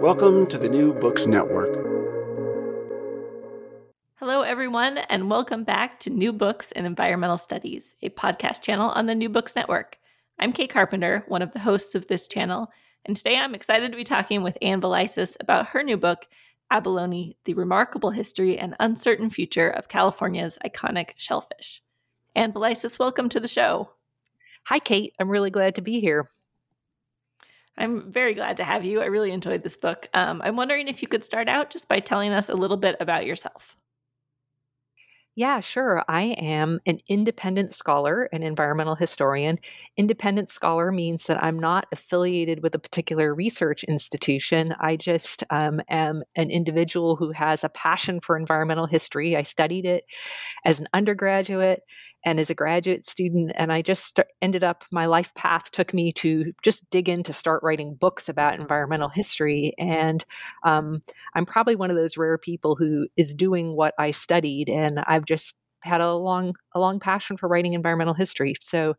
Welcome to the New Books Network. Hello, everyone, and welcome back to New Books in Environmental Studies, a podcast channel on the New Books Network. I'm Kate Carpenter, one of the hosts of this channel, and today I'm excited to be talking with Ann Vileisis about her new book, Abalone The Remarkable History and Uncertain Future of California's Iconic Shellfish. Ann Vileisis, welcome to the show. Hi, Kate. I'm really glad to be here. I'm very glad to have you. I really enjoyed this book. Um, I'm wondering if you could start out just by telling us a little bit about yourself. Yeah, sure. I am an independent scholar, an environmental historian. Independent scholar means that I'm not affiliated with a particular research institution. I just um, am an individual who has a passion for environmental history. I studied it as an undergraduate and as a graduate student, and I just st- ended up, my life path took me to just dig in to start writing books about environmental history. And um, I'm probably one of those rare people who is doing what I studied, and I've just had a long a long passion for writing environmental history. So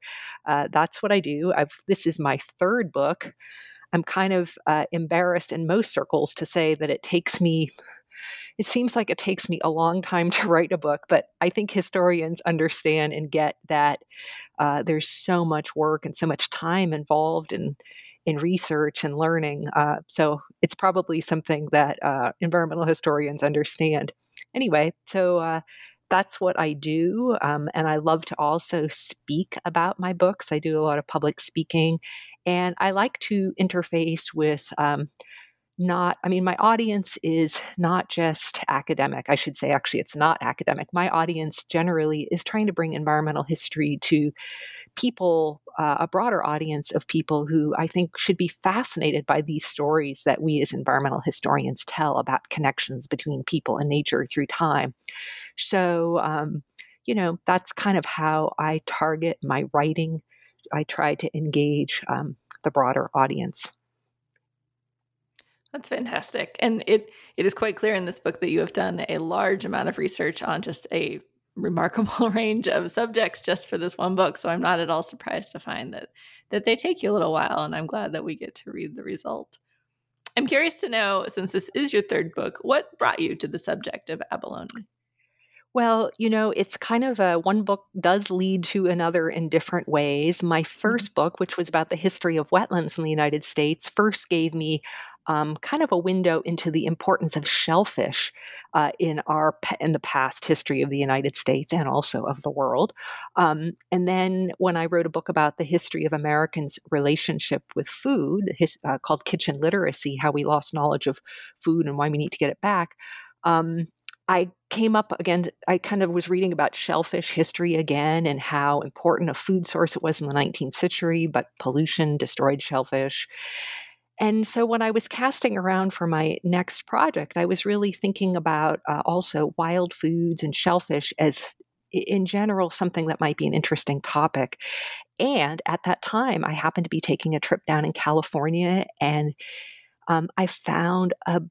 uh, that's what I do. I've this is my third book. I'm kind of uh, embarrassed in most circles to say that it takes me. It seems like it takes me a long time to write a book, but I think historians understand and get that uh, there's so much work and so much time involved in in research and learning. Uh, so it's probably something that uh, environmental historians understand. Anyway, so uh, that's what I do. Um, and I love to also speak about my books. I do a lot of public speaking, and I like to interface with. Um, not, I mean, my audience is not just academic. I should say, actually, it's not academic. My audience generally is trying to bring environmental history to people, uh, a broader audience of people who I think should be fascinated by these stories that we as environmental historians tell about connections between people and nature through time. So, um, you know, that's kind of how I target my writing. I try to engage um, the broader audience. That's fantastic. And it it is quite clear in this book that you have done a large amount of research on just a remarkable range of subjects just for this one book. So I'm not at all surprised to find that that they take you a little while and I'm glad that we get to read the result. I'm curious to know since this is your third book, what brought you to the subject of abalone? Well, you know, it's kind of a one book does lead to another in different ways. My 1st mm-hmm. book, which was about the history of wetlands in the United States, first gave me um, kind of a window into the importance of shellfish uh, in our in the past history of the United States and also of the world. Um, and then when I wrote a book about the history of Americans' relationship with food, his, uh, called Kitchen Literacy: How We Lost Knowledge of Food and Why We Need to Get It Back. Um, I came up again, I kind of was reading about shellfish history again and how important a food source it was in the 19th century, but pollution destroyed shellfish. And so when I was casting around for my next project, I was really thinking about uh, also wild foods and shellfish as in general something that might be an interesting topic. And at that time, I happened to be taking a trip down in California and um, I found a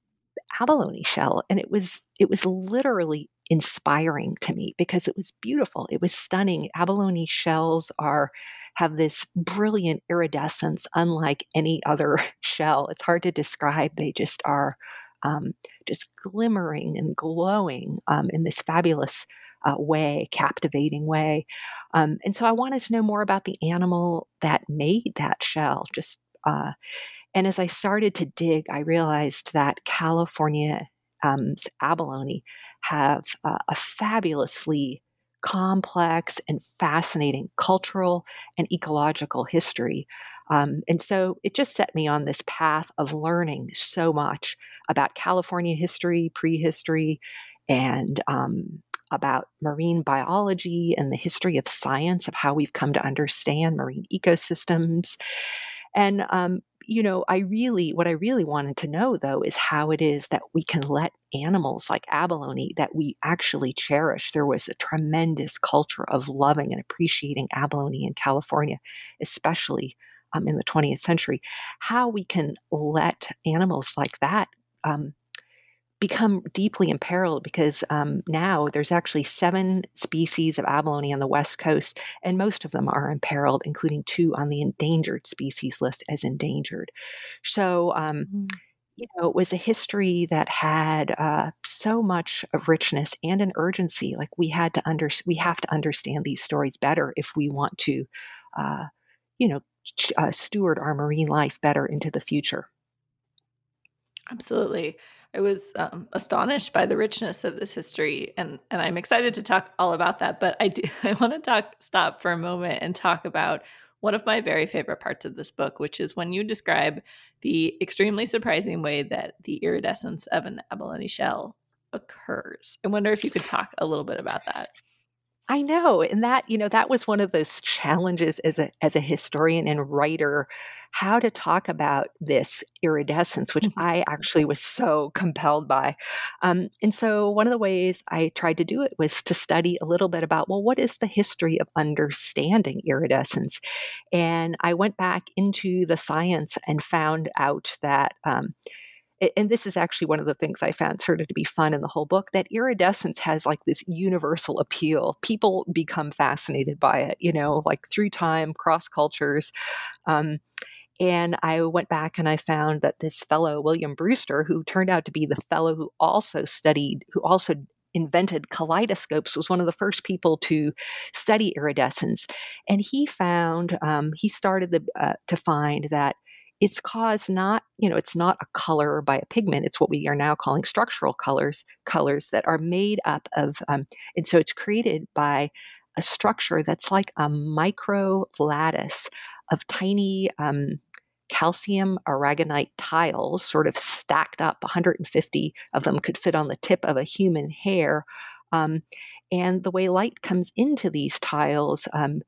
abalone shell and it was it was literally inspiring to me because it was beautiful it was stunning abalone shells are have this brilliant iridescence unlike any other shell it's hard to describe they just are um, just glimmering and glowing um, in this fabulous uh, way, captivating way. Um, and so I wanted to know more about the animal that made that shell. Just uh, and as I started to dig, I realized that California um, abalone have uh, a fabulously complex and fascinating cultural and ecological history. Um, and so it just set me on this path of learning so much about California history, prehistory, and um, about marine biology and the history of science of how we've come to understand marine ecosystems. And um, you know, I really, what I really wanted to know though is how it is that we can let animals like abalone that we actually cherish. There was a tremendous culture of loving and appreciating abalone in California, especially um, in the 20th century. How we can let animals like that um, become deeply imperiled because um, now there's actually seven species of abalone on the west coast, and most of them are imperiled, including two on the endangered species list as endangered. So, um, mm. you know, it was a history that had uh, so much of richness and an urgency. Like we had to under we have to understand these stories better if we want to, uh, you know, uh, steward our marine life better into the future. Absolutely. I was um, astonished by the richness of this history, and and I'm excited to talk all about that. But I do I want to talk stop for a moment and talk about one of my very favorite parts of this book, which is when you describe the extremely surprising way that the iridescence of an abalone shell occurs. I wonder if you could talk a little bit about that. I know, and that you know that was one of those challenges as a as a historian and writer, how to talk about this iridescence, which mm-hmm. I actually was so compelled by. Um, and so one of the ways I tried to do it was to study a little bit about well, what is the history of understanding iridescence? And I went back into the science and found out that. Um, and this is actually one of the things I found sort of to be fun in the whole book that iridescence has like this universal appeal. People become fascinated by it, you know, like through time, cross cultures. Um, and I went back and I found that this fellow, William Brewster, who turned out to be the fellow who also studied, who also invented kaleidoscopes was one of the first people to study iridescence and he found um, he started the, uh, to find that it's caused not you know it's not a color by a pigment it's what we are now calling structural colors colors that are made up of um, and so it's created by a structure that's like a micro lattice of tiny um, calcium aragonite tiles sort of stacked up 150 of them could fit on the tip of a human hair um, and the way light comes into these tiles um,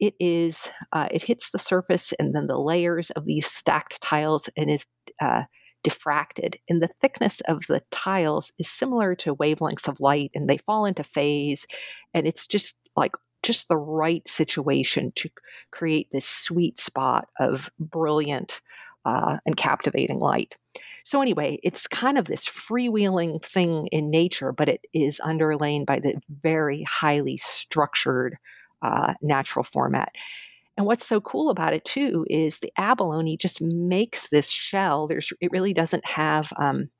it is uh, it hits the surface and then the layers of these stacked tiles and is uh, diffracted and the thickness of the tiles is similar to wavelengths of light and they fall into phase and it's just like just the right situation to create this sweet spot of brilliant uh, and captivating light. So, anyway, it's kind of this freewheeling thing in nature, but it is underlain by the very highly structured uh, natural format. And what's so cool about it too is the abalone just makes this shell. There's it really doesn't have um,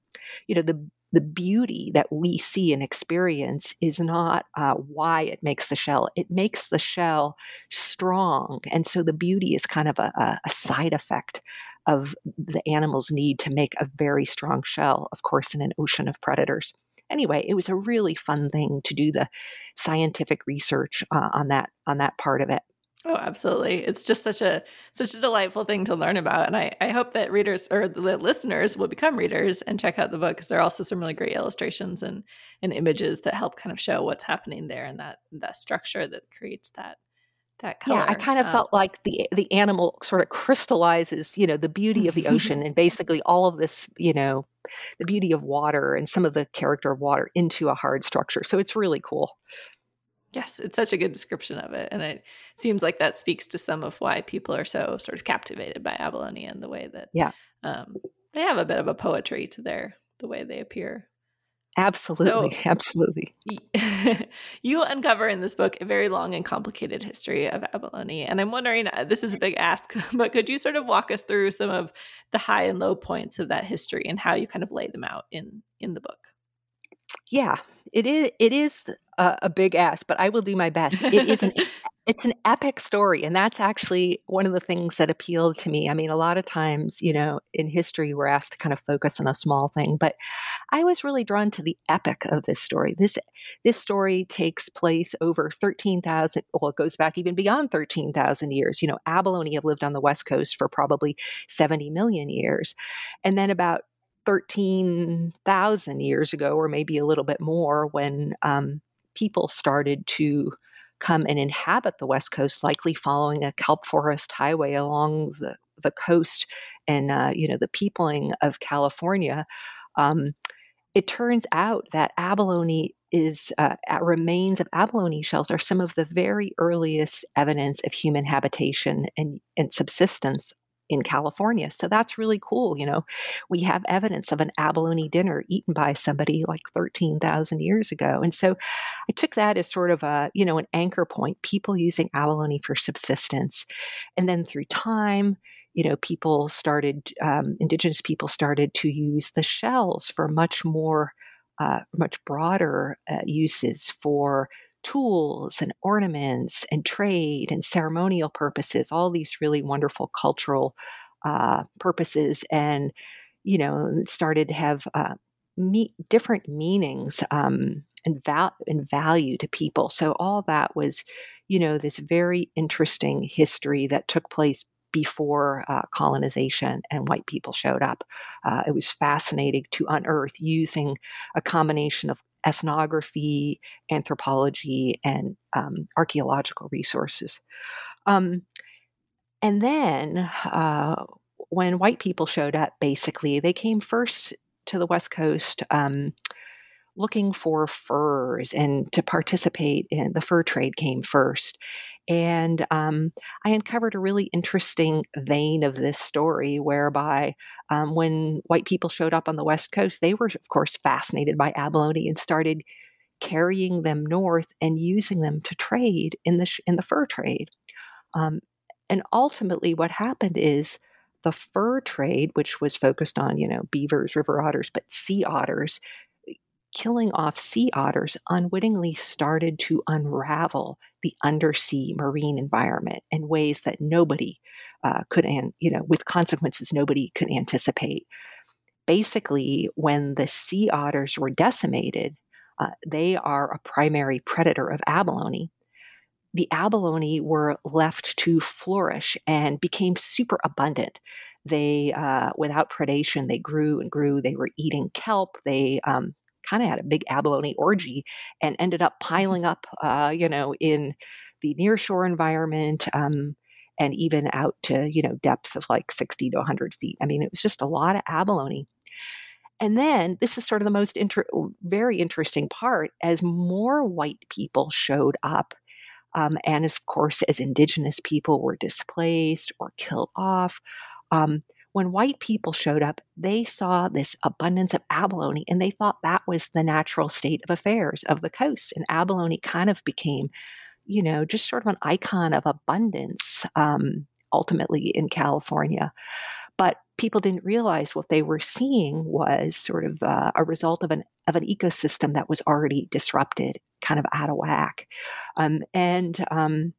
you know the the beauty that we see and experience is not uh, why it makes the shell. It makes the shell strong. And so the beauty is kind of a, a, side effect of the animal's need to make a very strong shell, of course, in an ocean of predators anyway, it was a really fun thing to do the scientific research uh, on that on that part of it. Oh, absolutely. It's just such a such a delightful thing to learn about. And I, I hope that readers or the listeners will become readers and check out the book because there are also some really great illustrations and, and images that help kind of show what's happening there and that that structure that creates that that color. Yeah, I kind of um, felt like the the animal sort of crystallizes, you know, the beauty of the ocean and basically all of this, you know, the beauty of water and some of the character of water into a hard structure. So it's really cool. Yes, it's such a good description of it. And it seems like that speaks to some of why people are so sort of captivated by abalone and the way that yeah. Um, they have a bit of a poetry to their the way they appear. Absolutely, so, absolutely. you uncover in this book a very long and complicated history of abalone. And I'm wondering, uh, this is a big ask, but could you sort of walk us through some of the high and low points of that history and how you kind of lay them out in in the book? Yeah, it is. It is a, a big ask, but I will do my best. It is an it's an epic story, and that's actually one of the things that appealed to me. I mean, a lot of times, you know, in history, we're asked to kind of focus on a small thing, but I was really drawn to the epic of this story. This this story takes place over thirteen thousand. Well, it goes back even beyond thirteen thousand years. You know, abalone have lived on the west coast for probably seventy million years, and then about 13,000 years ago, or maybe a little bit more, when um, people started to come and inhabit the West Coast, likely following a kelp forest highway along the, the coast and, uh, you know, the peopling of California. Um, it turns out that abalone is uh, remains of abalone shells are some of the very earliest evidence of human habitation and, and subsistence in California. So that's really cool. You know, we have evidence of an abalone dinner eaten by somebody like 13,000 years ago. And so I took that as sort of a, you know, an anchor point, people using abalone for subsistence. And then through time, you know, people started, um, indigenous people started to use the shells for much more, uh, much broader uh, uses for tools and ornaments and trade and ceremonial purposes, all these really wonderful cultural uh, purposes, and you know, started to have uh, different meanings um, and, val- and value to people. So all that was, you know, this very interesting history that took place before uh, colonization and white people showed up. Uh, it was fascinating to unearth using a combination of ethnography, anthropology, and um, archaeological resources. Um, and then uh, when white people showed up, basically, they came first to the West Coast. Um, looking for furs and to participate in the fur trade came first. And um, I uncovered a really interesting vein of this story whereby um, when white people showed up on the West Coast, they were, of course, fascinated by abalone and started carrying them north and using them to trade in the, in the fur trade. Um, and ultimately, what happened is the fur trade, which was focused on, you know, beavers, river otters, but sea otters, killing off sea otters unwittingly started to unravel the undersea marine environment in ways that nobody uh, could, and you know, with consequences nobody could anticipate. Basically, when the sea otters were decimated, uh, they are a primary predator of abalone. The abalone were left to flourish and became super abundant. They, uh, without predation, they grew and grew. They were eating kelp. They um, kind of had a big abalone orgy and ended up mm-hmm. piling up, uh, you know, in the nearshore environment. Um, and even out to you know depths of like 60 to 100 feet i mean it was just a lot of abalone and then this is sort of the most inter- very interesting part as more white people showed up um, and of course as indigenous people were displaced or killed off um, when white people showed up, they saw this abundance of abalone and they thought that was the natural state of affairs of the coast. And abalone kind of became, you know, just sort of an icon of abundance um, ultimately in California. But people didn't realize what they were seeing was sort of uh, a result of an of an ecosystem that was already disrupted, kind of out of whack, um, and um,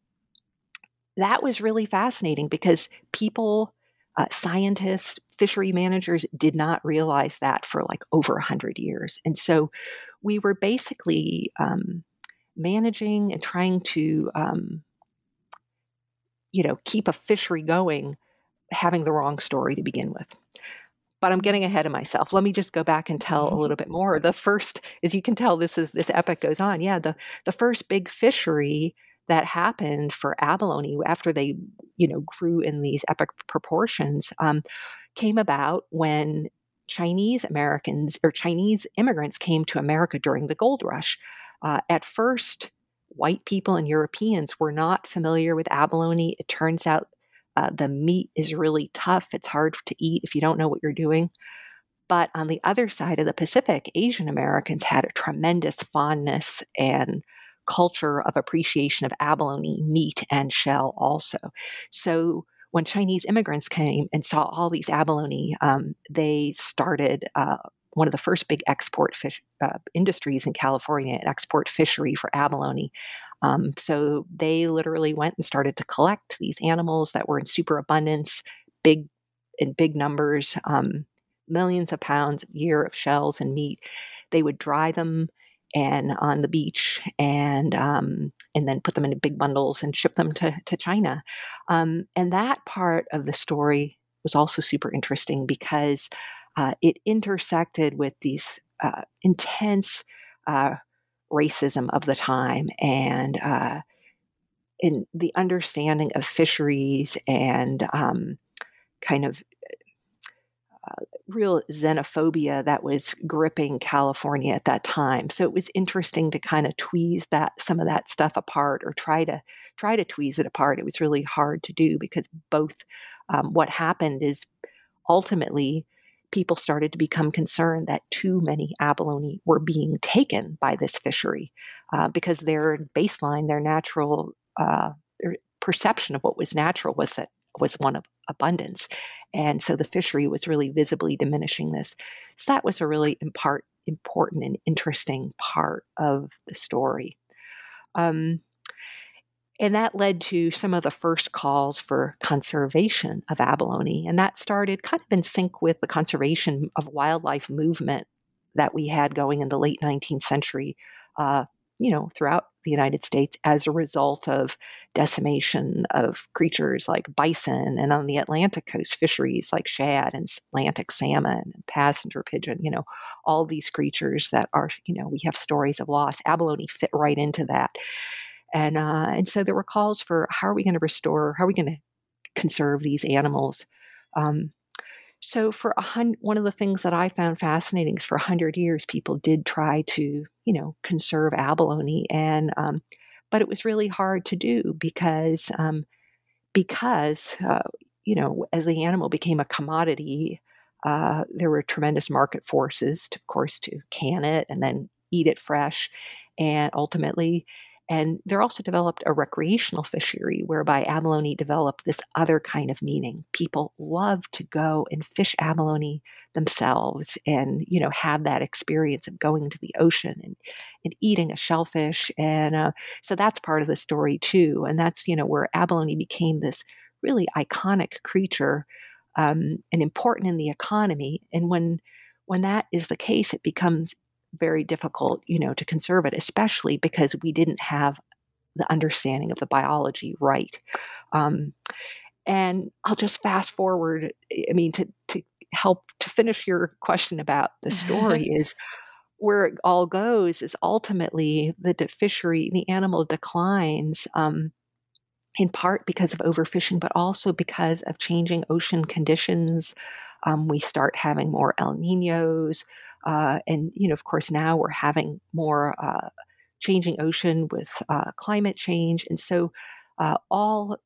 that was really fascinating because people uh, scientists, fishery managers did not realize that for like over 100 years. And so we were basically um, managing and trying to, um, you know, keep a fishery going, having the wrong story to begin with. But I'm getting ahead of myself. Let me just go back and tell a little bit more. The first, as you can tell, this is this epic goes on. Yeah, the the first big fishery that happened for abalone after they, you know, grew in these epic proportions um, came about when Chinese Americans or Chinese immigrants came to America during the gold rush. Uh, at first, white people and Europeans were not familiar with abalone. It turns out uh, the meat is really tough. It's hard to eat if you don't know what you're doing. But on the other side of the Pacific, Asian Americans had a tremendous fondness and culture of appreciation of abalone meat and shell also. So when Chinese immigrants came and saw all these abalone, um, they started uh, one of the first big export fish uh, industries in California, an export fishery for abalone. Um, so they literally went and started to collect these animals that were in super abundance, big in big numbers, um, millions of pounds a year of shells and meat. They would dry them and on the beach and um, and then put them into big bundles and ship them to, to China. Um, and that part of the story was also super interesting because uh, it intersected with these uh, intense uh, racism of the time and uh, in the understanding of fisheries and um, kind of real xenophobia that was gripping California at that time. So it was interesting to kind of tweeze that some of that stuff apart or try to try to tweeze it apart. It was really hard to do because both um, what happened is ultimately people started to become concerned that too many abalone were being taken by this fishery uh, because their baseline, their natural uh, perception of what was natural was that was one of abundance. And so the fishery was really visibly diminishing this. So that was a really impart, important and interesting part of the story. Um, and that led to some of the first calls for conservation of abalone. And that started kind of in sync with the conservation of wildlife movement that we had going in the late 19th century, uh, you know, throughout the United States as a result of decimation of creatures like bison and on the Atlantic coast fisheries like shad and Atlantic salmon and passenger pigeon, you know, all these creatures that are, you know, we have stories of loss. Abalone fit right into that. And, uh, and so there were calls for how are we going to restore, how are we going to conserve these animals? Um, so for a hundred, one of the things that I found fascinating is for a hundred years, people did try to, you know, conserve abalone, and um, but it was really hard to do because um, because uh, you know, as the animal became a commodity, uh, there were tremendous market forces, to, of course, to can it and then eat it fresh, and ultimately and they're also developed a recreational fishery whereby abalone developed this other kind of meaning. People love to go and fish abalone themselves and, you know, have that experience of going to the ocean and, and eating a shellfish. And uh, so that's part of the story too. And that's, you know, where abalone became this really iconic creature um, and important in the economy. And when when that is the case, it becomes very difficult, you know, to conserve it, especially because we didn't have the understanding of the biology right. Um, and I'll just fast forward. I mean, to to help to finish your question about the story is where it all goes is ultimately the fishery, the animal declines. Um, in part because of overfishing, but also because of changing ocean conditions. Um, we start having more El Ninos. Uh, and, you know, of course, now we're having more uh, changing ocean with uh, climate change. And so uh, all,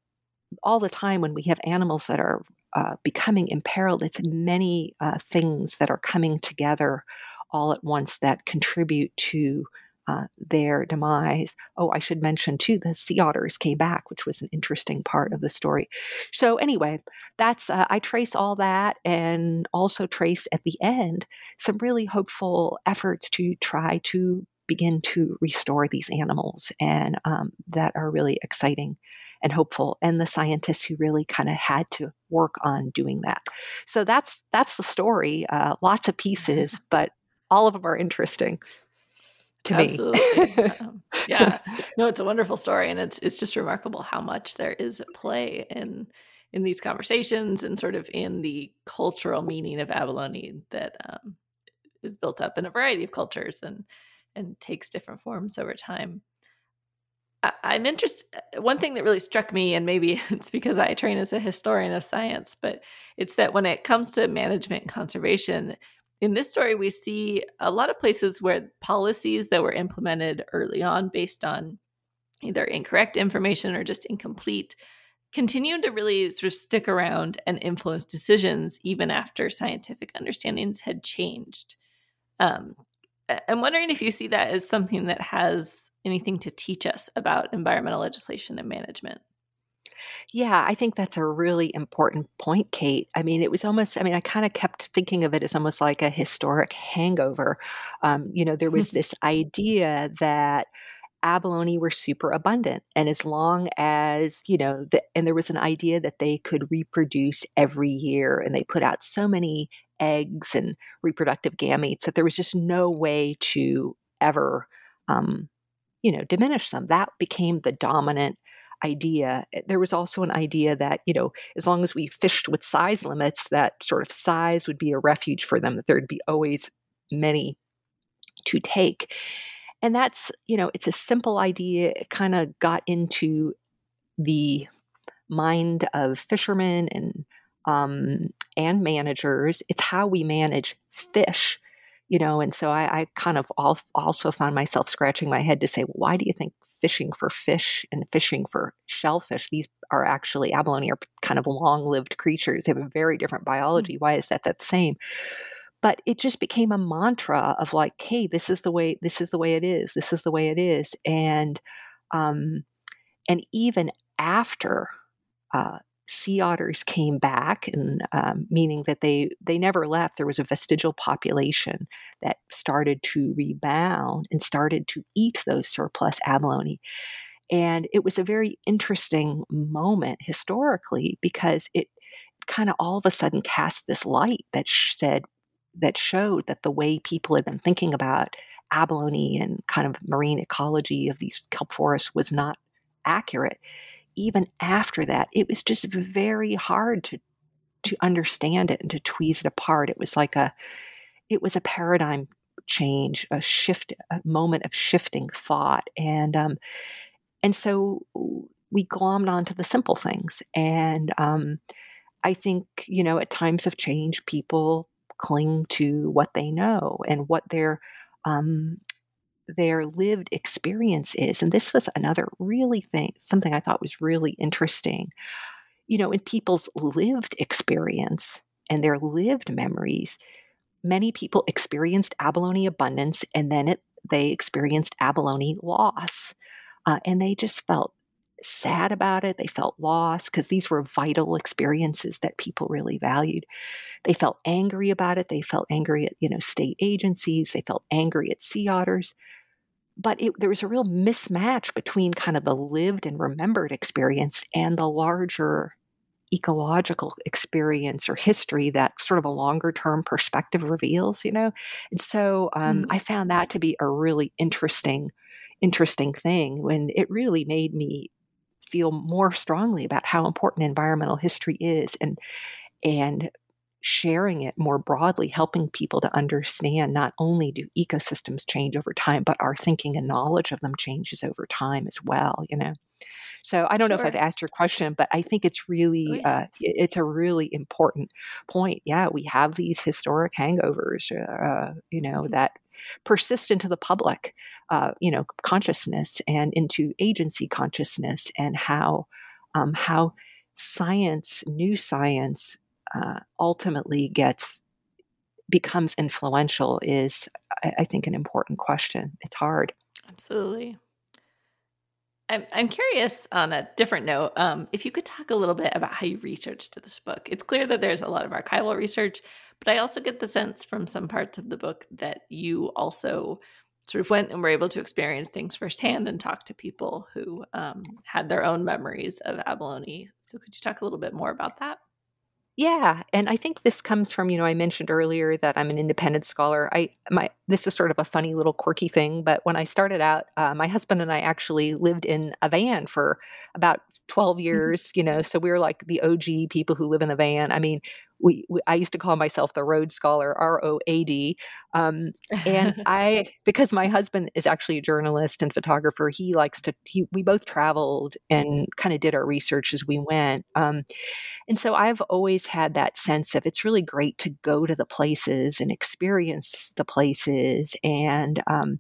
all the time when we have animals that are uh, becoming imperiled, it's many uh, things that are coming together all at once that contribute to uh, their demise. Oh, I should mention too, the sea otters came back, which was an interesting part of the story. So, anyway, that's uh, I trace all that and also trace at the end some really hopeful efforts to try to begin to restore these animals and um, that are really exciting and hopeful and the scientists who really kind of had to work on doing that so that's that's the story uh, lots of pieces but all of them are interesting to Absolutely. me. um, yeah. No, it's a wonderful story and it's it's just remarkable how much there is at play in in these conversations and sort of in the cultural meaning of abalone that um, is built up in a variety of cultures and and takes different forms over time. I, I'm interested. Uh, one thing that really struck me, and maybe it's because I train as a historian of science, but it's that when it comes to management and conservation, in this story, we see a lot of places where policies that were implemented early on based on either incorrect information or just incomplete continue to really sort of stick around and influence decisions even after scientific understandings had changed. Um, I'm wondering if you see that as something that has anything to teach us about environmental legislation and management. Yeah, I think that's a really important point, Kate. I mean, it was almost, I mean, I kind of kept thinking of it as almost like a historic hangover. Um, you know, there was this idea that abalone were super abundant. And as long as, you know, the, and there was an idea that they could reproduce every year and they put out so many eggs and reproductive gametes that there was just no way to ever, um, you know, diminish them. That became the dominant idea. Eh, there was also an idea that, you know, as long as we fished with size limits, that sort of size would be a refuge for them, that there'd be always many to take. And that's, you know, it's a simple idea. It kind of got into the mind of fishermen and um, and managers. It's how we manage fish, you know. And so I, I kind of also found myself scratching my head to say, well, why do you think fishing for fish and fishing for shellfish? These are actually abalone are kind of long-lived creatures. They have a very different hmm. biology. Why is that that same? but it just became a mantra of like hey this is the way this is the way it is this is the way it is and um and even after uh, sea otters came back and um, meaning that they they never left there was a vestigial population that started to rebound and started to eat those surplus abalone and it was a very interesting moment historically because it kind of all of a sudden cast this light that said that showed that the way people had been thinking about abalone and kind of marine ecology of these kelp forests was not accurate. Even after that, it was just very hard to to understand it and to tweeze it apart. It was like a it was a paradigm change, a shift, a moment of shifting thought, and um, and so we glommed onto the simple things. And um, I think you know, at times of change, people cling to what they know and what their um, their lived experience is. And this was another really thing, something I thought was really interesting. You know, in people's lived experience and their lived memories, many people experienced abalone abundance and then it, they experienced abalone loss. Uh, and they just felt sad about it. They felt lost because these were vital experiences that people really valued. They felt angry about it. They felt angry at, you know, state agencies. They felt angry at sea otters. But it, there was a real mismatch between kind of the lived and remembered experience and the larger ecological experience or history that sort of a longer term perspective reveals, you know? And so um, mm. I found that to be a really interesting interesting thing when it really made me feel more strongly about how important environmental history is and and sharing it more broadly helping people to understand not only do ecosystems change over time but our thinking and knowledge of them changes over time as well you know so I don't sure. know if I've asked your question, but I think it's really oh, yeah. uh, it's a really important point. Yeah, we have these historic hangovers, uh, you know, that persist into the public, uh, you know, consciousness and into agency consciousness, and how um, how science, new science, uh, ultimately gets becomes influential is, I, I think, an important question. It's hard. Absolutely. I'm, I'm curious on a different note um, if you could talk a little bit about how you researched this book. It's clear that there's a lot of archival research, but I also get the sense from some parts of the book that you also sort of went and were able to experience things firsthand and talk to people who um, had their own memories of abalone. So could you talk a little bit more about that? Yeah, and I think this comes from, you know, I mentioned earlier that I'm an independent scholar. I my this is sort of a funny little quirky thing, but when I started out, uh, my husband and I actually lived in a van for about 12 mm-hmm. years, you know, so we were like the OG people who live in the van. I mean, we, we, I used to call myself the road scholar, R O A D. Um, and I, because my husband is actually a journalist and photographer, he likes to, he, we both traveled and kind of did our research as we went. Um, and so I've always had that sense of it's really great to go to the places and experience the places and, um,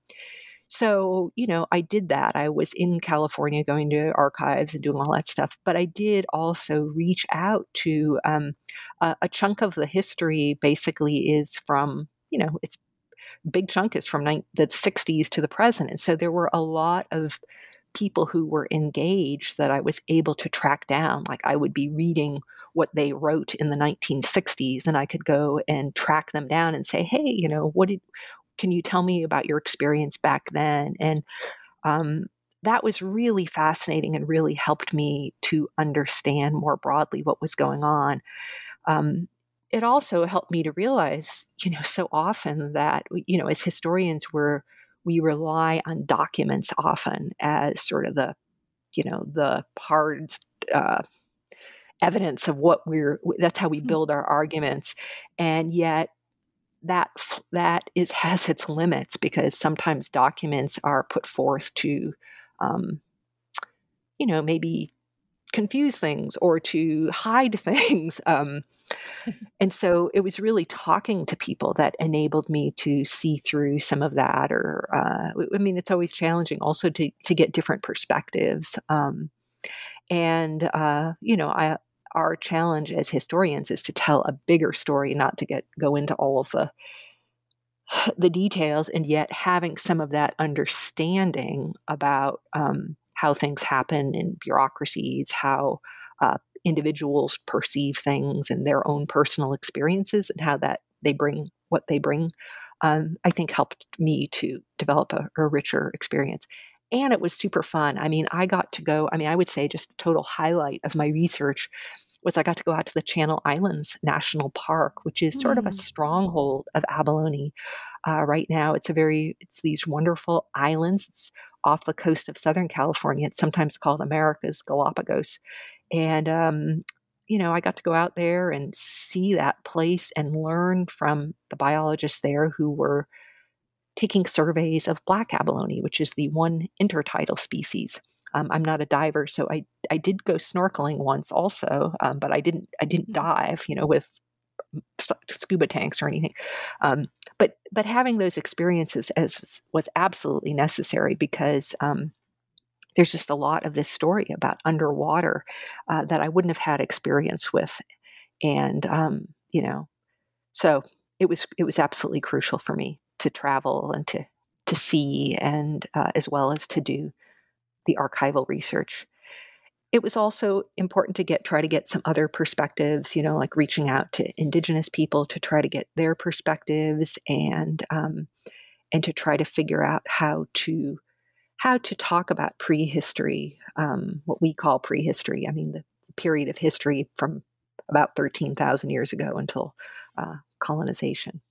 so, you know, I did that. I was in California going to archives and doing all that stuff. But I did also reach out to um, a, a, chunk of the history basically is from, you know, it's big chunk is from ni- the 60s to the present. And so there were a lot of people who were engaged that I was able to track down. Like I would be reading what they wrote in the 1960s and I could go and track them down and say, hey, you know, what did, can you tell me about your experience back then? And um, that was really fascinating and really helped me to understand more broadly what was going on. Um, it also helped me to realize, you know, so often that, you know, as historians, we're, we rely on documents often as sort of the, you know, the hard uh, evidence of what we're, that's how we hmm. build our arguments. And yet, that that is has its limits because sometimes documents are put forth to um, you know maybe confuse things or to hide things um, and so it was really talking to people that enabled me to see through some of that or uh, i mean it's always challenging also to, to get different perspectives um, and uh, you know i our challenge as historians is to tell a bigger story, not to get go into all of the the details, and yet having some of that understanding about um, how things happen in bureaucracies, how uh, individuals perceive things and their own personal experiences, and how that they bring what they bring. Um, I think helped me to develop a, a richer experience and it was super fun. I mean, I got to go, I mean, I would say just a total highlight of my research was I got to go out to the Channel Islands National Park, which is sort mm. of a hmm. stronghold of abalone. Uh, right now, it's a very, it's these wonderful islands. It's off the coast of Southern California. It's sometimes called America's Galapagos. And, um, you know, I got to go out there and see that place and learn from the biologists there who were taking surveys of black abalone, which is the one intertidal species. Um, I'm not a diver, so I I did go snorkeling once also, um, but I didn't I didn't mm-hmm. dive, you know, with scuba tanks or anything. Um, but but having those experiences as was absolutely necessary because um, there's just a lot of this story about underwater uh, that I wouldn't have had experience with, and um, you know, so it was it was absolutely crucial for me to travel and to to see and uh, as well as to do the archival research. It was also important to get try to get some other perspectives, you know, like reaching out to Indigenous people to try to get their perspectives and um, and to try to figure out how to how to talk about prehistory, um, what we call prehistory. I mean, the period of history from about thirteen thousand years ago until uh, colonization.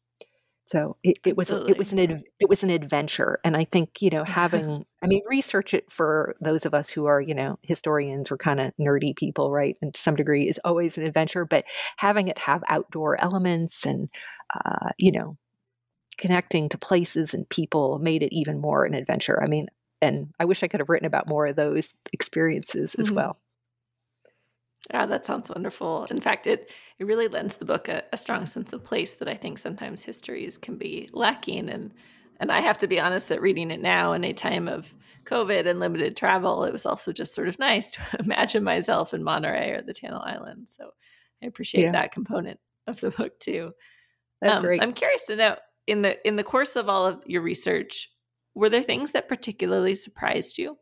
So it, it was it was an it was an adventure, and I think you know having I mean research it for those of us who are you know historians or kind of nerdy people, right? And to some degree is always an adventure, but having it have outdoor elements and uh, you know connecting to places and people made it even more an adventure. I mean, and I wish I could have written about more of those experiences as mm-hmm. well. Yeah, that sounds wonderful. In fact, it it really lends the book a, a, strong sense of place that I think sometimes histories can be lacking. And and I have to be honest that reading it now in a time of COVID and limited travel, it was also just sort of nice to imagine myself in Monterey or the Channel Islands. So I appreciate yeah. that component of the book too. That's um, great. I'm curious to know in the in the course of all of your research, were there things that particularly surprised you?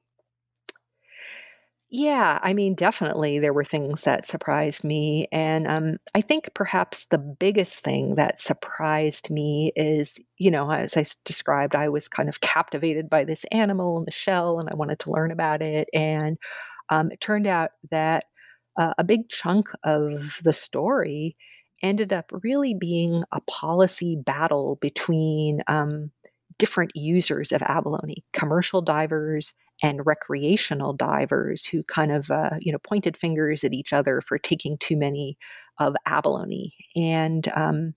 Yeah, I mean, definitely there were things that surprised me. And um, I think perhaps the biggest thing that surprised me is, you know, as I described, I was kind of captivated by this animal in the shell and I wanted to learn about it. And um, it turned out that uh, a big chunk of the story ended up really being a policy battle between um, different users of abalone commercial divers and recreational divers who kind of uh, you know pointed fingers at each other for taking too many of abalone. And um,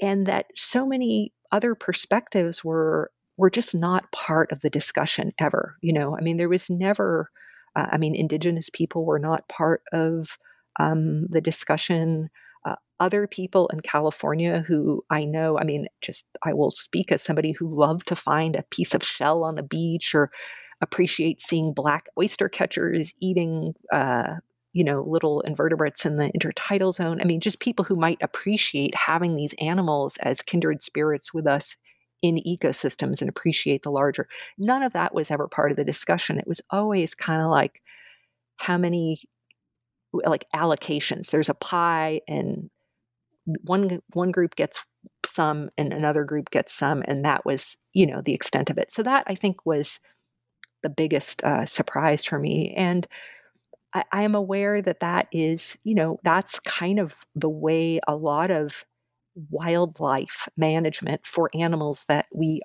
and that so many other perspectives were were just not part of the discussion ever you know? I mean there was never uh, i mean indigenous people were not part of um, the discussion. Uh, other people in California who I know, I mean, just I will speak as somebody who loved to find a piece of shell on the beach or appreciate seeing black oyster catchers eating, uh, you know, little invertebrates in the intertidal zone. I mean, just people who might appreciate having these animals as kindred spirits with us in ecosystems and appreciate the larger. None of that was ever part of the discussion. It was always kind of like how many like allocations. There's a pie and one one group gets some and another group gets some and that was, you know, the extent of it. So that I think was the biggest uh, surprise for me and I, I am aware that that is, you know, that's kind of the way a lot of wildlife management for animals that we,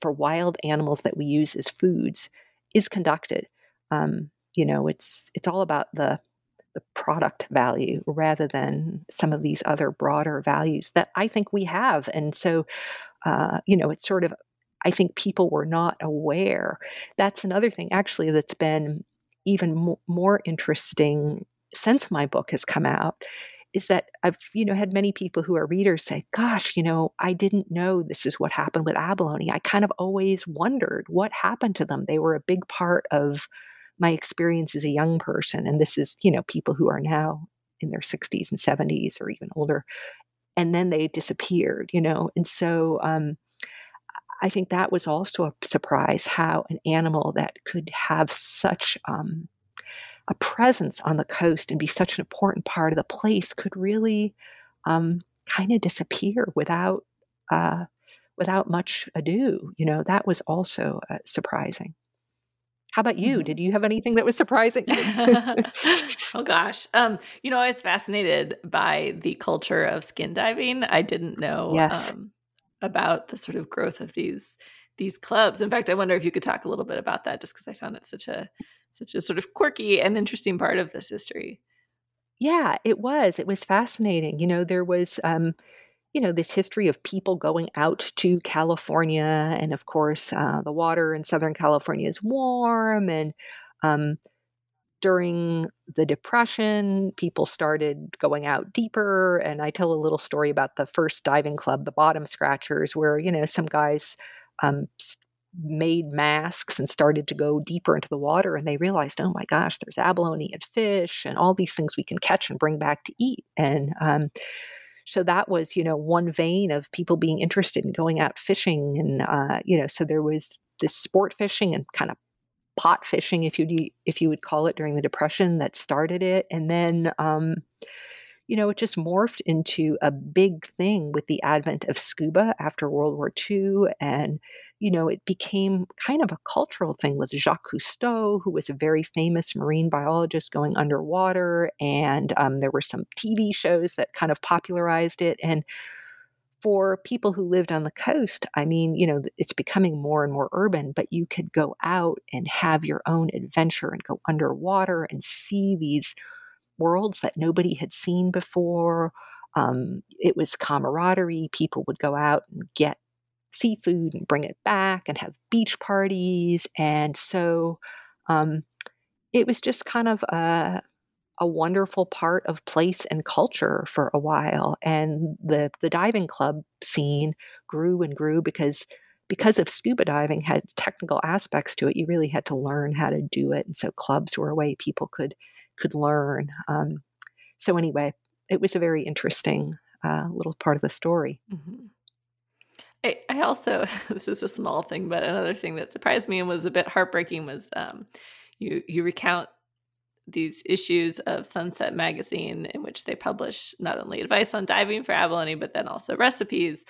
for wild animals that we use as foods, is conducted. Um, you know, it's it's all about the the product value rather than some of these other broader values that I think we have. And so, uh, you know, it's sort of I think people were not aware. That's another thing, actually, that's been even more interesting since my book has come out is that I've you know had many people who are readers say, "Gosh, you know, I didn't know this is what happened with abalone. I kind of always wondered what happened to them. They were a big part of my experience as a young person, and this is you know people who are now in their 60s and 70s or even older, and then they disappeared. You know, and so um, I think that was also a surprise how an animal that could have such um, a presence on the coast and be such an important part of the place could really um, kind of disappear without uh, without much ado. You know, that was also uh, surprising. How about you? Mm-hmm. Did you have anything that was surprising? oh gosh. Um, you know, I was fascinated by the culture of skin diving. I didn't know yes. um, about the sort of growth of these these clubs. In fact, I wonder if you could talk a little bit about that just because I found it such a such a sort of quirky and interesting part of this history. Yeah, it was. It was fascinating. You know, there was, um, you know, this history of people going out to California, and of course, uh, the water in Southern California is warm, and um, during the depression people started going out deeper and i tell a little story about the first diving club the bottom scratchers where you know some guys um, made masks and started to go deeper into the water and they realized oh my gosh there's abalone and fish and all these things we can catch and bring back to eat. And um, so that was you know one vein of people being interested in going out fishing and uh, you know so there was this sport fishing and kind of pot fishing if you if you would call it during the depression that started it and then um, you know, it just morphed into a big thing with the advent of scuba after World War II. And, you know, it became kind of a cultural thing with Jacques Cousteau, who was a very famous marine biologist going underwater. And um, there were some TV shows that kind of popularized it. And for people who lived on the coast, I mean, you know, it's becoming more and more urban, but you could go out and have your own adventure and go underwater and see these worlds that nobody had seen before. Um, it was camaraderie. People would go out and get seafood and bring it back and have beach parties. And so um, it was just kind of a, a wonderful part of place and culture for a while. And the, the diving club scene grew and grew because because of scuba diving had technical aspects to it, you really had to learn how to do it. And so clubs were a way people could could learn. Um, so anyway, it was a very interesting uh, little part of the story. Mm-hmm. I, I, also this is a small thing, but another thing that surprised me and was a bit heartbreaking was um, you you recount these issues of Sunset Magazine in which they publish not only advice on diving for abalone, but then also recipes.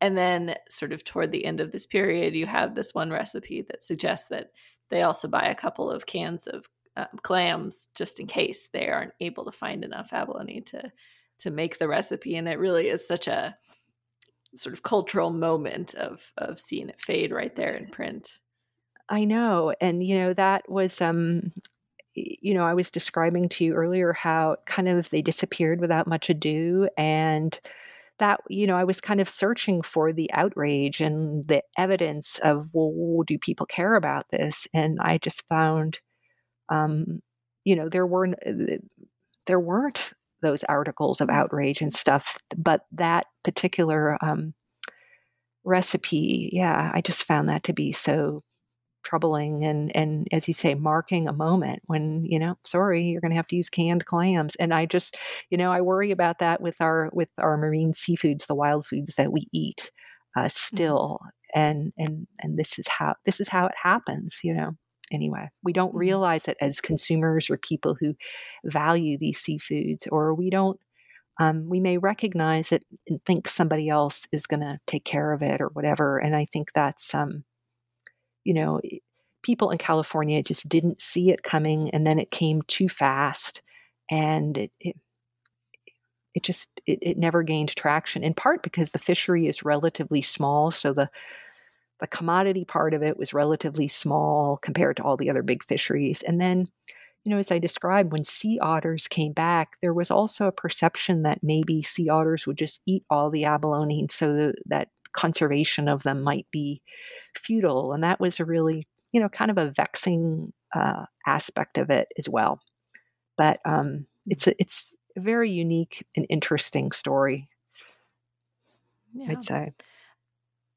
And then, sort of toward the end of this period, you have this one recipe that suggests that they also buy a couple of cans of um, clams just in case they aren't able to find enough abalone to to make the recipe. And it really is such a sort of cultural moment of of seeing it fade right there in print. I know. And you know that was um you know i was describing to you earlier how kind of they disappeared without much ado and that you know i was kind of searching for the outrage and the evidence of well do people care about this and i just found um, you know there were there weren't those articles of outrage and stuff. But that particular um, recipe, yeah, I just found that to be so troubling and and as you say marking a moment when you know sorry you're going to have to use canned clams and i just you know i worry about that with our with our marine seafoods the wild foods that we eat uh, mm-hmm. still and and and this is how this is how it happens you know anyway we don't mm-hmm. realize it as consumers or people who value these seafoods or we don't um, we may recognize it and think somebody else is going to take care of it or whatever and i think that's um, you know people in california just didn't see it coming and then it came too fast and it, it it just it, it never gained traction in part because the fishery is relatively small so the the commodity part of it was relatively small compared to all the other big fisheries and then you know as i described when sea otters came back there was also a perception that maybe sea otters would just eat all the abalone so that conservation of them might be futile and that was a really you know kind of a vexing uh, aspect of it as well but um, it's a, it's a very unique and interesting story. Yeah. I'd say.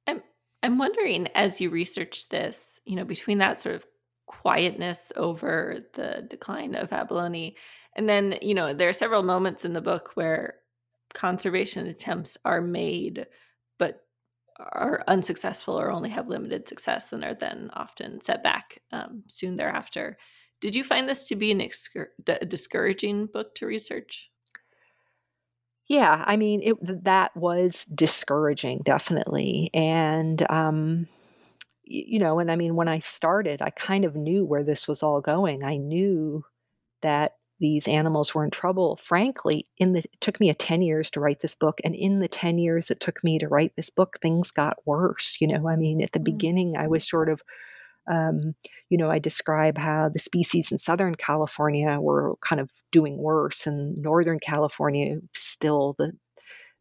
I'm I'm wondering as you research this, you know, between that sort of quietness over the decline of abalone, and then you know there are several moments in the book where conservation attempts are made, are unsuccessful or only have limited success and are then often set back um, soon thereafter. Did you find this to be an excur- a discouraging book to research? Yeah, I mean, it, that was discouraging, definitely. And, um, you know, and I mean, when I started, I kind of knew where this was all going. I knew that these animals were in trouble. Frankly, in the it took me a 10 years to write this book. And in the 10 years it took me to write this book, things got worse. You know, I mean, at the mm. beginning, I was sort of um, you know, I describe how the species in Southern California were kind of doing worse, and Northern California still the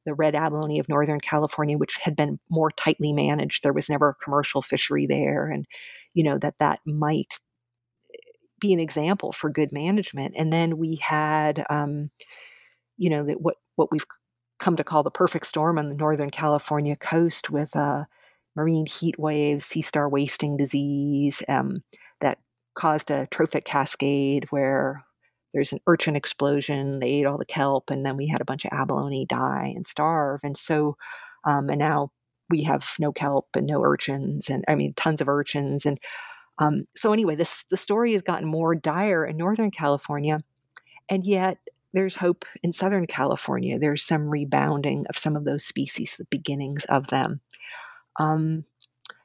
the red abalone of Northern California, which had been more tightly managed. There was never a commercial fishery there, and you know that that might be an example for good management. And then we had, um, you know, that what what we've come to call the perfect storm on the Northern California coast with. Uh, marine heat waves, sea star wasting disease um, that caused a trophic cascade where there's an urchin explosion. They ate all the kelp, and then we had a bunch of abalone die and starve. And so, um, and now we have no kelp and no urchins, and I mean tons of urchins. And um, so, anyway, this the story has gotten more dire in Northern California, and yet there's hope in Southern California. There's some rebounding of some of those species, the beginnings of them. Um,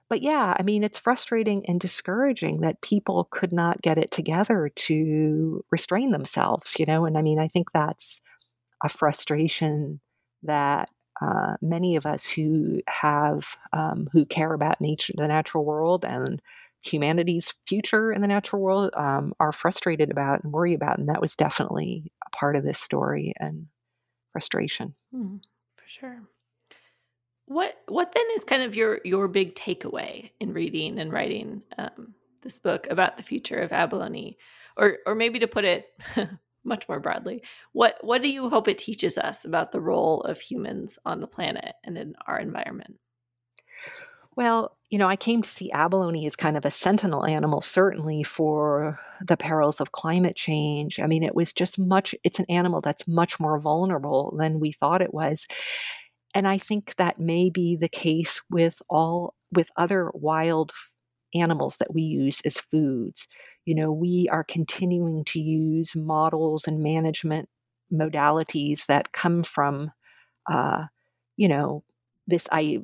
but yeah, I mean, it's frustrating and discouraging that people could not get it together to restrain themselves, you know? And I mean, I think that's a frustration that uh, many of us who have, um, who care about nature, the natural world and humanity's future in the natural world um, are frustrated about and worry about. And that was definitely a part of this story and frustration. Mm, for sure. What what then is kind of your your big takeaway in reading and writing um, this book about the future of abalone, or or maybe to put it much more broadly, what what do you hope it teaches us about the role of humans on the planet and in our environment? Well, you know, I came to see abalone as kind of a sentinel animal, certainly for the perils of climate change. I mean, it was just much, it's an animal that's much more vulnerable than we thought it was. And I think that may be the case with all with other wild animals that we use as foods. You know, we are continuing to use models and management modalities that come from, uh, you know, this I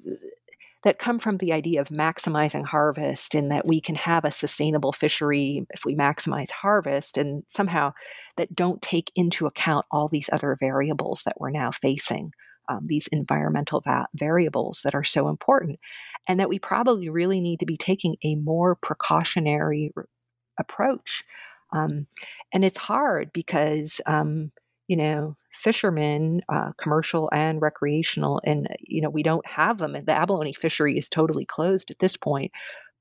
that come from the idea of maximizing harvest and that we can have a sustainable fishery if we maximize harvest and somehow that don't take into account all these other variables that we're now facing um, these environmental va- variables that are so important, and that we probably really need to be taking a more precautionary r- approach. Um, and it's hard because, um, you know, fishermen, uh, commercial and recreational, and, you know, we don't have them. The abalone fishery is totally closed at this point.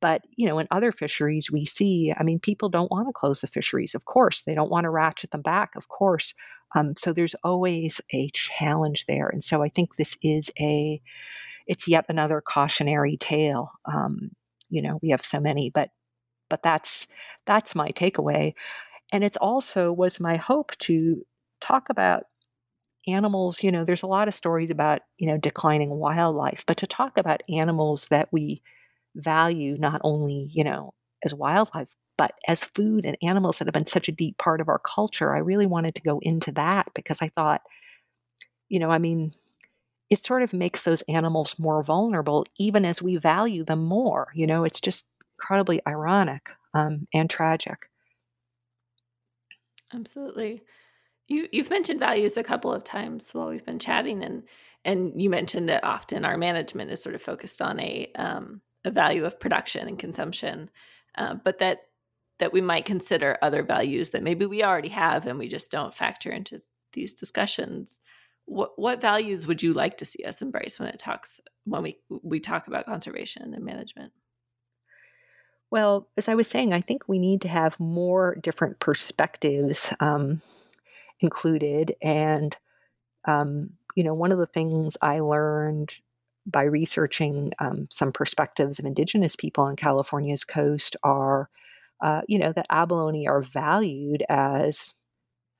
But, you know, in other fisheries, we see, I mean, people don't want to close the fisheries, of course. They don't want to ratchet them back, of course. Um, so there's always a challenge there. And so I think this is a, it's yet another cautionary tale. Um, you know, we have so many, but, but that's, that's my takeaway. And it's also was my hope to talk about animals, you know, there's a lot of stories about, you know, declining wildlife, but to talk about animals that we value not only, you know, as wildlife, but as food and animals that have been such a deep part of our culture, I really wanted to go into that because I thought, you know, I mean, it sort of makes those animals more vulnerable, even as we value them more. You know, it's just incredibly ironic um, and tragic. Absolutely. You you've mentioned values a couple of times while we've been chatting, and and you mentioned that often our management is sort of focused on a um, a value of production and consumption, uh, but that that we might consider other values that maybe we already have and we just don't factor into these discussions. What what values would you like to see us embrace when it talks when we we talk about conservation and management? Well, as I was saying, I think we need to have more different perspectives um, included, and um, you know, one of the things I learned by researching um, some perspectives of Indigenous people on California's coast are uh, you know, that abalone are valued as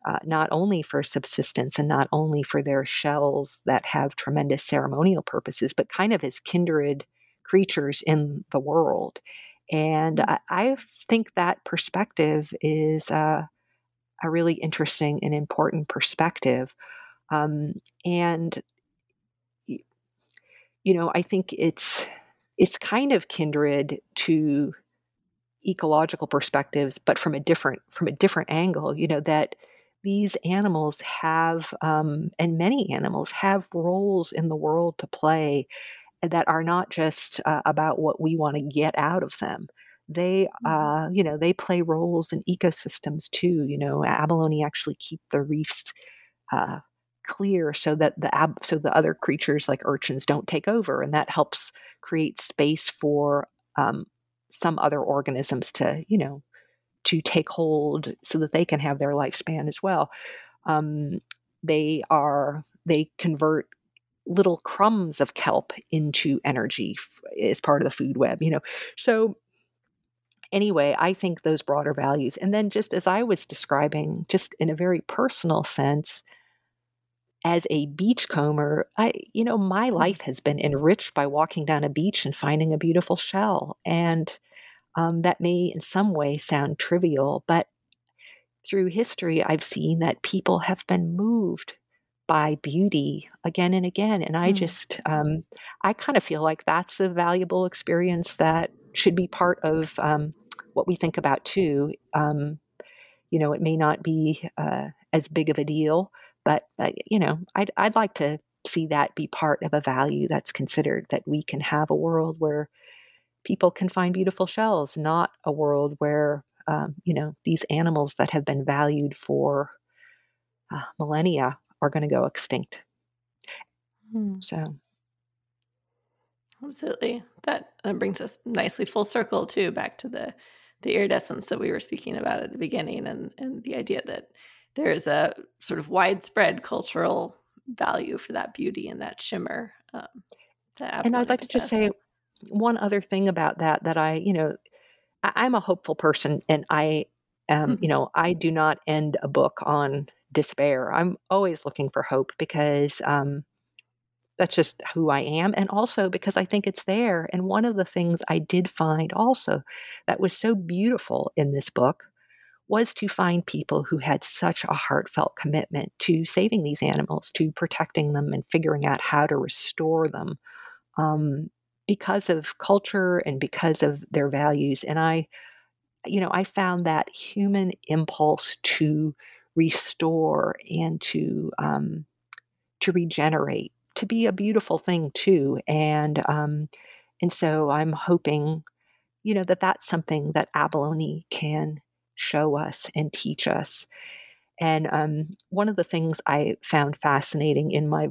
uh, not only for subsistence and not only for their shells that have tremendous ceremonial purposes, but kind of as kindred creatures in the world. And mm. I, I think that perspective is uh, a really interesting and important perspective. Um, and you know, I think it's it's kind of kindred to ecological perspectives, but from a different from a different angle. You know that these animals have, um, and many animals have roles in the world to play that are not just uh, about what we want to get out of them. They, mm-hmm. uh, you know, they play roles in ecosystems too. You know, abalone actually keep the reefs uh, clear so that the ab- so the other creatures like urchins don't take over, and that helps create space for um, some other organisms to, you know, to take hold so that they can have their lifespan as well. Um, they are they convert little crumbs of kelp into energy as part of the food web. You know, so anyway, I think those broader values, and then just as I was describing, just in a very personal sense. As a beachcomber, I you know my mm. life has been enriched by walking down a beach and finding a beautiful shell, and um, that may in some way sound trivial, but through history, I've seen that people have been moved by beauty again and again. And I mm. just, um, I kind of feel like that's a valuable experience that should be part of um, what we think about too. Um, you know, it may not be uh, as big of a deal, but, uh, you know, I'd, I'd like to see that be part of a value that's considered that we can have a world where people can find beautiful shells, not a world where, um, you know, these animals that have been valued for uh, millennia are going to go extinct. Hmm. So. Absolutely. That, that brings us nicely full circle too, back to the the iridescence that we were speaking about at the beginning and, and the idea that there is a sort of widespread cultural value for that beauty and that shimmer. Um, that and I'd like to just say one other thing about that that I, you know, I, am a hopeful person and I um, you know, I do not end a book on despair. I'm always looking for hope because um, that's just who I am. And also because I think it's there. And one of the things I did find also that was so beautiful in this book was to find people who had such a heartfelt commitment to saving these animals, to protecting them, and figuring out how to restore them. Um, because of culture and because of their values. And I, you know, I found that human impulse to restore and to um, to regenerate to be a beautiful thing too. And um, and so I'm hoping, you know, that that's something that abalone can show us and teach us. And um, one of the things I found fascinating in my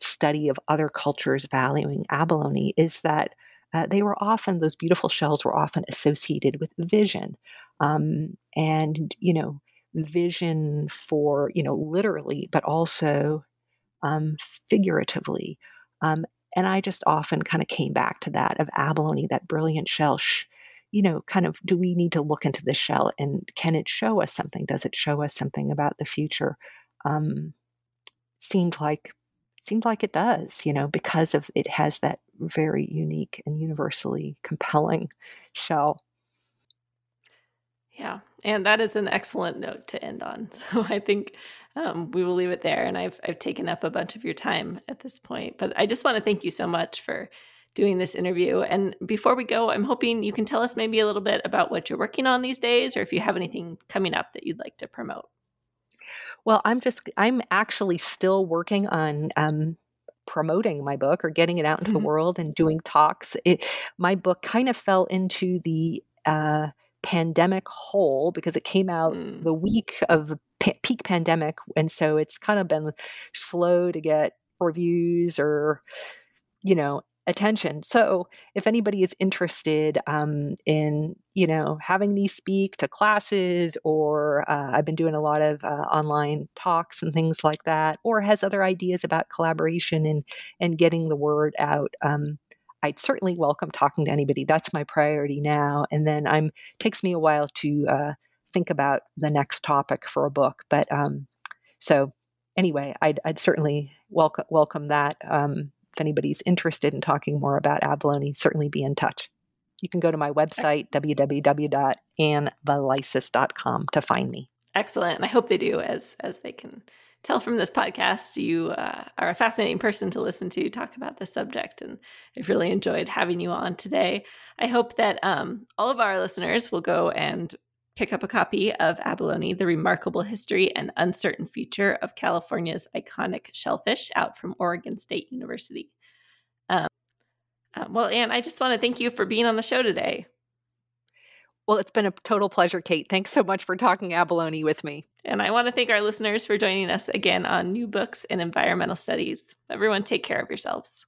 study of other cultures valuing abalone is that uh, they were often those beautiful shells were often associated with vision um, and you know vision for, you know, literally, but also um, figuratively. Um, and I just often kind of came back to that of abalone, that brilliant shell. Sh- you know, kind of, do we need to look into the shell and can it show us something? Does it show us something about the future? Um, seemed like seemed like it does, you know, because of it has that very unique and universally compelling shell. Yeah, and that is an excellent note to end on. So I think um, we will leave it there. And I've I've taken up a bunch of your time at this point, but I just want to thank you so much for doing this interview. And before we go, I'm hoping you can tell us maybe a little bit about what you're working on these days, or if you have anything coming up that you'd like to promote. Well, I'm just I'm actually still working on um, promoting my book or getting it out into mm-hmm. the world and doing talks. It, my book kind of fell into the uh, pandemic hole because it came out mm. the week of the p- peak pandemic, and so it's kind of been slow to get reviews or you know attention. So if anybody is interested um, in, you know, having me speak to classes, or uh, I've been doing a lot of uh, online talks and things like that, or has other ideas about collaboration and and getting the word out. Um, I'd certainly welcome talking to anybody. That's my priority now. And then I'm takes me a while to uh, think about the next topic for a book. But um, so anyway, I'd, I'd certainly welcome welcome that. Um, if anybody's interested in talking more about abalone, certainly be in touch. You can go to my website, www.annvileisis.com, to find me. Excellent. And I hope they do, as as they can tell from this podcast, you uh, are a fascinating person to listen to talk about this subject. And I've really enjoyed having you on today. I hope that um, all of our listeners will go and pick up a copy of Abalone, The Remarkable History and Uncertain Future of California's Iconic Shellfish out from Oregon State University. Um, uh, well, Ann, I just want to thank you for being on the show today. Well, it's been a total pleasure, Kate. Thanks so much for talking abalone with me. And I want to thank our listeners for joining us again on New Books in Environmental Studies. Everyone, take care of yourselves.